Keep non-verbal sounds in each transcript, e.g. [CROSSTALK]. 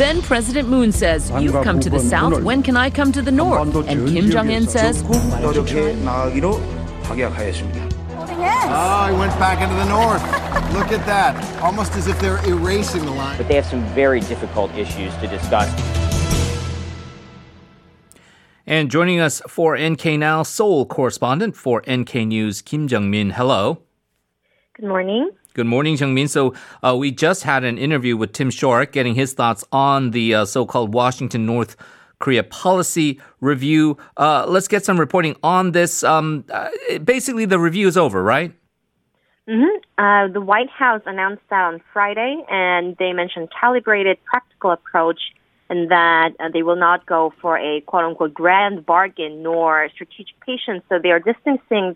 Then President Moon says, You've come to the south, when can I come to the north? And Kim Jong un says, oh, he went back into the north. [LAUGHS] Look at that. Almost as if they're erasing the line. But they have some very difficult issues to discuss. And joining us for NK Now, Seoul correspondent for NK News, Kim Jeongmin. Hello. Good morning. Good morning, Jeongmin. So uh, we just had an interview with Tim Shorrock getting his thoughts on the uh, so-called Washington North Korea policy review. Uh, let's get some reporting on this. Um, uh, basically, the review is over, right? Mm-hmm. Uh, the White House announced that on Friday, and they mentioned calibrated, practical approach, and that uh, they will not go for a quote unquote grand bargain nor strategic patience. So they are distancing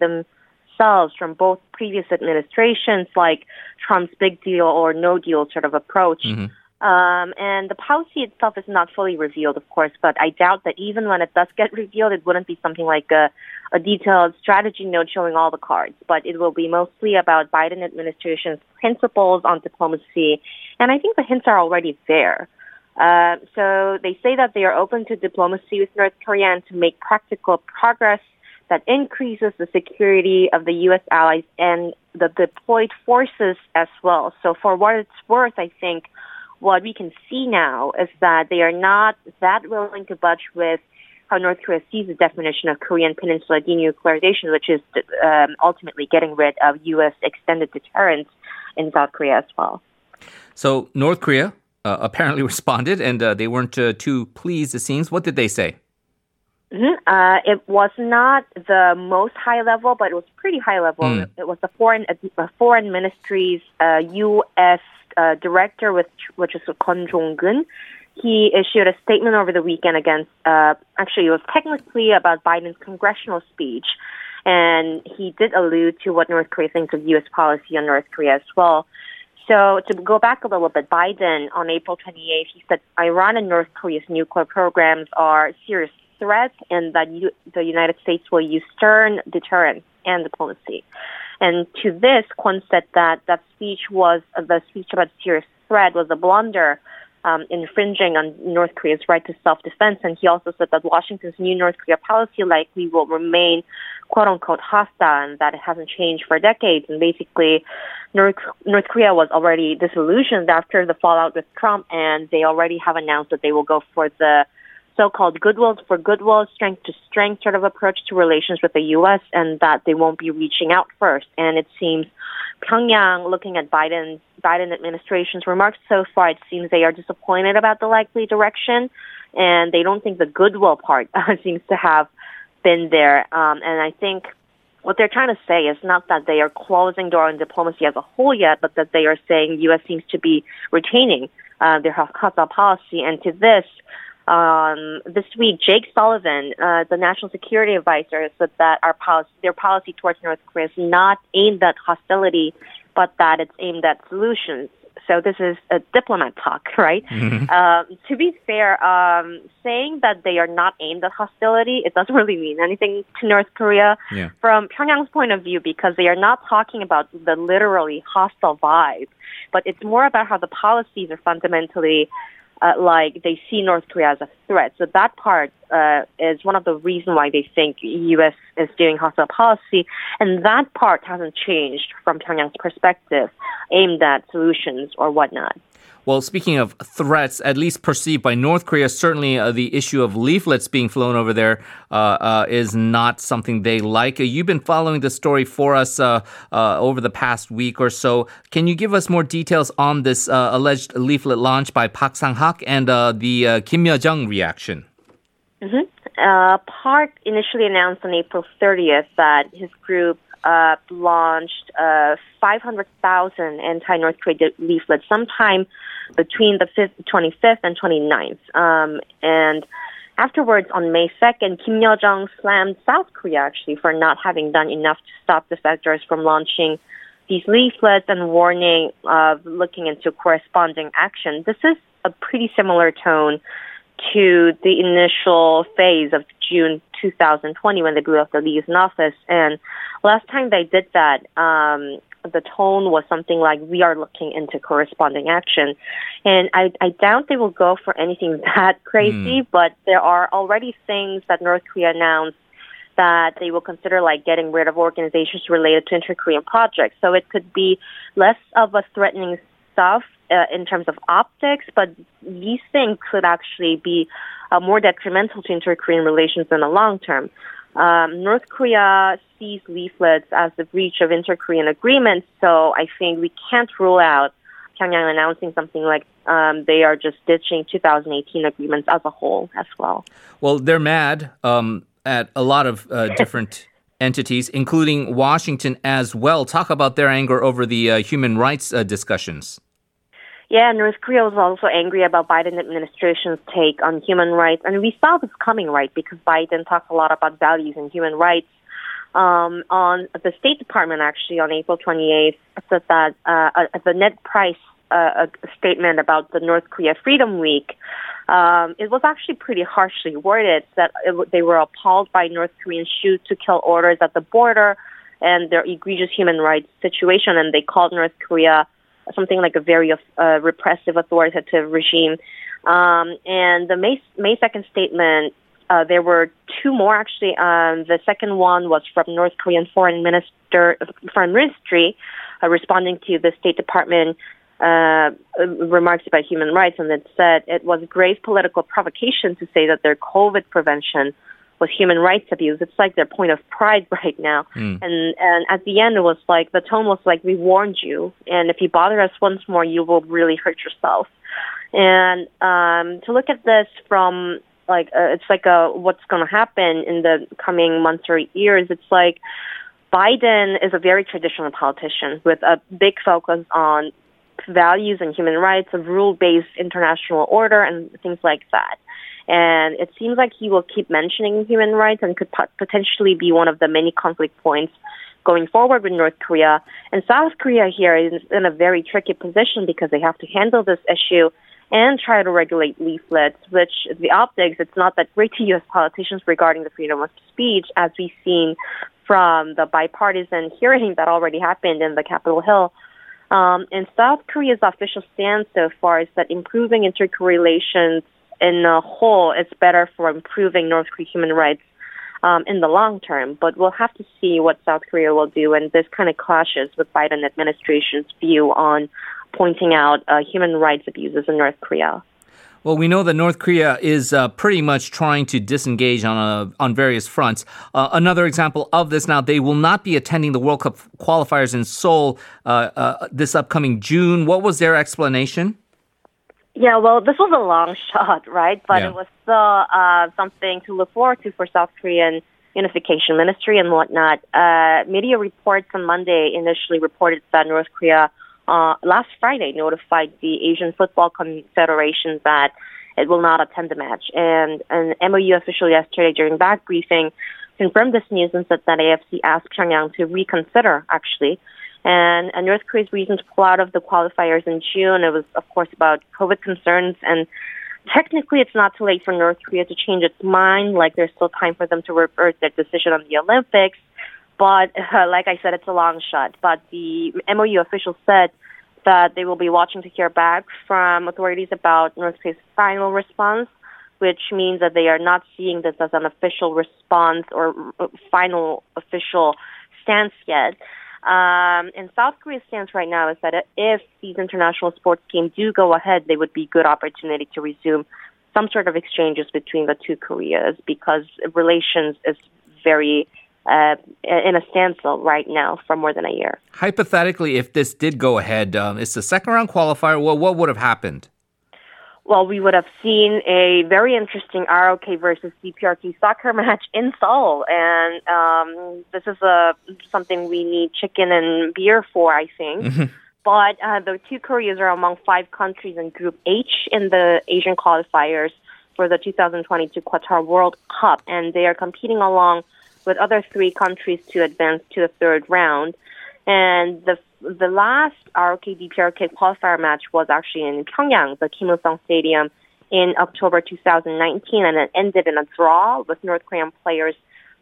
themselves from both previous administrations, like Trump's big deal or no deal sort of approach. Mm-hmm. Um, and the policy itself is not fully revealed, of course, but I doubt that even when it does get [LAUGHS] revealed, it wouldn't be something like a, a detailed strategy note showing all the cards, but it will be mostly about Biden administration's principles on diplomacy. And I think the hints are already there. Uh, so they say that they are open to diplomacy with North Korea and to make practical progress that increases the security of the U.S. allies and the deployed forces as well. So for what it's worth, I think what we can see now is that they are not that willing to budge with how North Korea sees the definition of Korean Peninsula denuclearization, which is um, ultimately getting rid of U.S. extended deterrence in South Korea as well. So North Korea uh, apparently [LAUGHS] responded, and uh, they weren't uh, too pleased. It seems. What did they say? Mm-hmm. Uh, it was not the most high level, but it was pretty high level. Mm. It was the foreign uh, foreign ministry's U.S. Uh, director, which which is Kwon Jong-gun. He issued a statement over the weekend against. Uh, actually, it was technically about Biden's congressional speech, and he did allude to what North Korea thinks of U.S. policy on North Korea as well. So to go back a little bit, Biden on April 28th, he said Iran and North Korea's nuclear programs are serious threats and that you, the United States will use stern deterrence and diplomacy. And to this, Kwon said that that speech was uh, the speech about serious threat was a blunder, um, infringing on North Korea's right to self-defense. And he also said that Washington's new North Korea policy likely will remain "quote unquote" hostile, and that it hasn't changed for decades. And basically, North North Korea was already disillusioned after the fallout with Trump, and they already have announced that they will go for the so-called goodwill for goodwill, strength to strength sort of approach to relations with the U.S. and that they won't be reaching out first. And it seems Pyongyang, looking at Biden's Biden administration's remarks so far, it seems they are disappointed about the likely direction, and they don't think the goodwill part [LAUGHS] seems to have been there. Um, and I think what they're trying to say is not that they are closing door on diplomacy as a whole yet, but that they are saying U.S. seems to be retaining uh, their hostile policy. And to this, um, this week, Jake Sullivan, uh, the national security advisor, said that our policy, their policy towards North Korea is not aimed at hostility, but that it's aimed at solutions. So this is a diplomat talk, [LAUGHS] right? Mm-hmm. Um, to be fair, um, saying that they are not aimed at hostility, it doesn't [LAUGHS] really mean anything to North Korea Yeah. from Pyongyang's point of view because they are not talking about the literally hostile vibe, but it's more about how the policies are fundamentally uh, like they see North Korea as a threat. So that part uh, is one of the reasons why they think U.S. is doing hostile policy, and that part hasn't changed from Pyongyang's perspective, aimed at solutions or whatnot. Well, speaking of threats, at least perceived by North Korea, certainly uh, the issue of leaflets being flown over there uh, uh, is not something they like. Uh, you've been following the story for us uh, uh, over the past week or so. Can you give us more details on this alleged leaflet launch by Park Sang-hak and the Kim Yo-jong reaction? Mm-hmm. Park initially announced on April 30th that his group uh, launched uh, 500,000 anti-North Korea leaflets sometime between the 5th, 25th and 29th. Um, and afterwards, on May 2nd, Kim Yo-jong slammed South Korea actually for not having done enough to stop the defectors from launching these leaflets and warning of looking into corresponding action. This is a pretty similar tone to the initial phase of June 2020 when they blew up the liaison office. And last time they did that, um, the tone was something like, we are looking into corresponding action. And I, I doubt they will go for anything [LAUGHS] that crazy, mm. but there are already things that North Korea announced that they will consider like getting rid of organizations related to inter-Korean projects. So it could be less of a threatening stuff uh, in terms of optics, but these things could actually be uh, more detrimental to inter-Korean relations in the long term. Um, North Korea sees leaflets as a breach of inter-Korean agreements, so I think we can't rule out Pyongyang announcing something like um, they are just ditching 2018 agreements as a whole as well. Well, they're mad um, at a lot of uh, [LAUGHS] different entities, including Washington as well. Talk about their anger over the uh, human rights uh, discussions. Yeah, North Korea was also angry about Biden administration's take on human rights, and we saw this coming, right? Because Biden talks a lot about values and human rights. Um, on the State Department, actually, on April 28th, said that uh, uh, the Ned Price uh, a statement about the North Korea Freedom Week. Um, it was actually pretty harshly worded that it, they were appalled by North Korean shoot to kill orders at the border and their egregious human rights situation, and they called North Korea something like a very uh, repressive, authoritative regime. Um, and the May, May 2nd statement, uh, there were two more actually. Um, the second one was from North Korean Foreign Minister, Foreign Ministry, uh, responding to the State Department uh, remarks about human rights, and it said it was grave political provocation to say that their COVID prevention was human rights abuse. It's like their point of pride [LAUGHS] right now. Mm. And and at the end, it was like the tone was like, "We warned you, and if you bother us once more, you will really hurt yourself." And um, to look at this from like uh, it's like a what's going to happen in the coming months or years. It's like Biden is a very traditional politician with a big focus on values and human rights, of rule-based international order, and things like that. And it seems like he will keep mentioning human rights and could potentially be one of the many conflict points going forward with North Korea. And South Korea here is in a very tricky position because they have to handle this issue and try to regulate leaflets, which the optics, it's not that great to U.S. politicians regarding the freedom of speech, as we've seen from the bipartisan hearing that already happened in the Capitol Hill um, and South Korea's official stance so far is that improving inter-Korea relations in a whole is better for improving North Korean human rights um, in the long term. But we'll have to see what South Korea will do, and this kind of clashes with Biden administration's view on pointing out uh, human rights abuses in North Korea. Well, we know that North Korea is uh, pretty much trying to disengage on a, on various fronts. Uh, another example of this now, they will not be attending the World Cup qualifiers in Seoul uh, uh this upcoming June. What was their explanation? Yeah, well, this was a long [LAUGHS] shot, right? But yeah. it was still uh, something to look forward to for South Korean unification ministry and whatnot. Uh, media reports on Monday initially reported that North Korea uh, last Friday notified the Asian Football Confederation that it will not attend the match. And an MOU official yesterday during that briefing confirmed this news and said that AFC asked Pyongyang to reconsider, actually. And, and North Korea's reason to pull out of the qualifiers in June, it was, of course, about COVID concerns. And technically, it's not too late for North Korea to change its mind. Like, there's still time for them to revert their decision on the Olympics. But uh, [LAUGHS] like I said, it's a long shot. But the MOU officials said that they will be watching to hear back from authorities about North Korea's final response, which means that they are not seeing this as an official response or uh, final official stance yet. Um, and South Korea's stance right now is that if these international sports games do go ahead, they would be good opportunity to resume some sort of exchanges between the two Koreas because relations is very uh, in a standstill right now for more than a year. Hypothetically, if this did go ahead, um, it's the second round qualifier. Well, what would have happened? Well, we would have seen a very interesting ROK versus DPRK soccer [LAUGHS] match in Seoul, and um, this is a something we need chicken and beer for, I think. Mm-hmm. But uh, the two Koreas are among five countries in Group H in the Asian qualifiers for the 2022 Qatar World Cup, and they are competing along with other three countries to advance to the third round. And the the last ROKD DPRK qualifier match was actually in Pyongyang, the Kim Il Sung Stadium, in October 2019, and it ended in a draw with North Korean players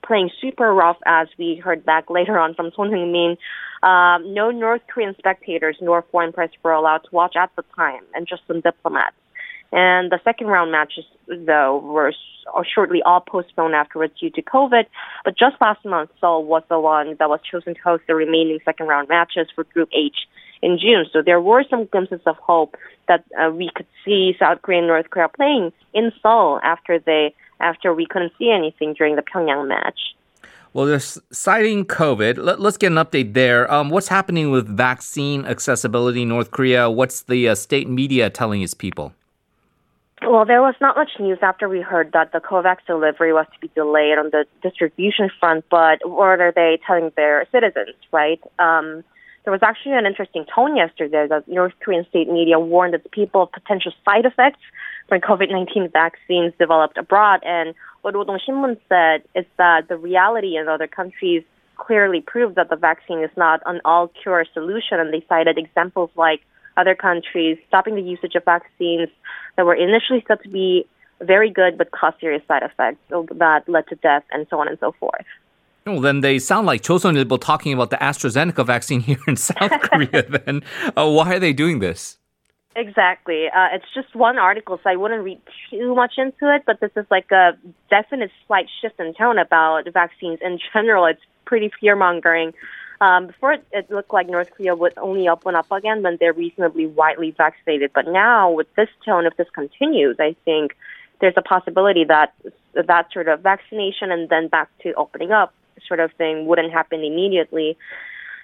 playing super rough, as we heard back later on from Son Heung-min. Um, no North Korean spectators nor foreign press were allowed to watch at the time, and just some diplomats. And the second round matches, though, were shortly all postponed afterwards due to COVID. But just last month, Seoul was the one that was chosen to host the remaining second round matches for Group H in June. So there were some glimpses of hope that uh, we could see South Korea and North Korea playing in Seoul after they after we couldn't see anything during the Pyongyang match. Well, they're citing COVID. Let, us get an update there. Um, what's happening with vaccine accessibility in North Korea? What's the uh, state media telling its people? Well, there was not much news after we heard that the COVAX delivery was to be delayed on the distribution front, but what are they telling their citizens, right? Um, there was actually an interesting tone yesterday that North Korean state media warned its people of potential side effects when COVID-19 vaccines developed abroad. And what Rodong Shinmun said is that the reality in other countries clearly proves that the vaccine is not an all-cure solution. And they cited examples like other countries stopping the usage of vaccines that were initially said to be very good but cause serious side effects that led to death and so on and so forth. Well, then they sound like Chosun talking about the AstraZeneca vaccine [LAUGHS] here in South [LAUGHS] Korea. Then, uh, why are they doing this? Exactly. Uh, it's just one article, so I wouldn't read too much into it. But this is like a definite slight shift in tone about vaccines in general. It's pretty fear mongering. Um, before it, it looked like North Korea would only open up again when they're reasonably widely vaccinated. But now, with this tone, if this continues, I think there's a possibility that that sort of vaccination and then back to opening up sort of thing wouldn't happen immediately.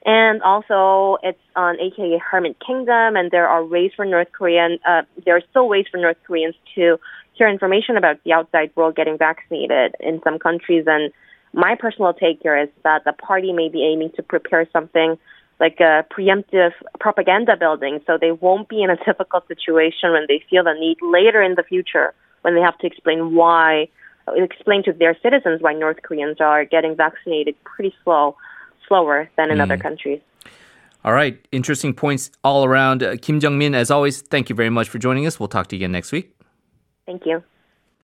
And also, it's on AKA Hermit Kingdom, and there are ways for North Korean, uh, there are still ways for North Koreans to hear information about the outside world getting vaccinated in some countries. And my personal take here is that the party may be aiming to prepare something like a preemptive propaganda building so they won't be in a [LAUGHS] difficult situation when they feel the need later in the future when they have to explain why explain to their citizens why North Koreans are getting vaccinated pretty slow slower than in mm. other countries. All right, interesting points all around. Uh, Kim Jeongmin, as always, thank you very much for joining us. We'll talk to you again next week. Thank you.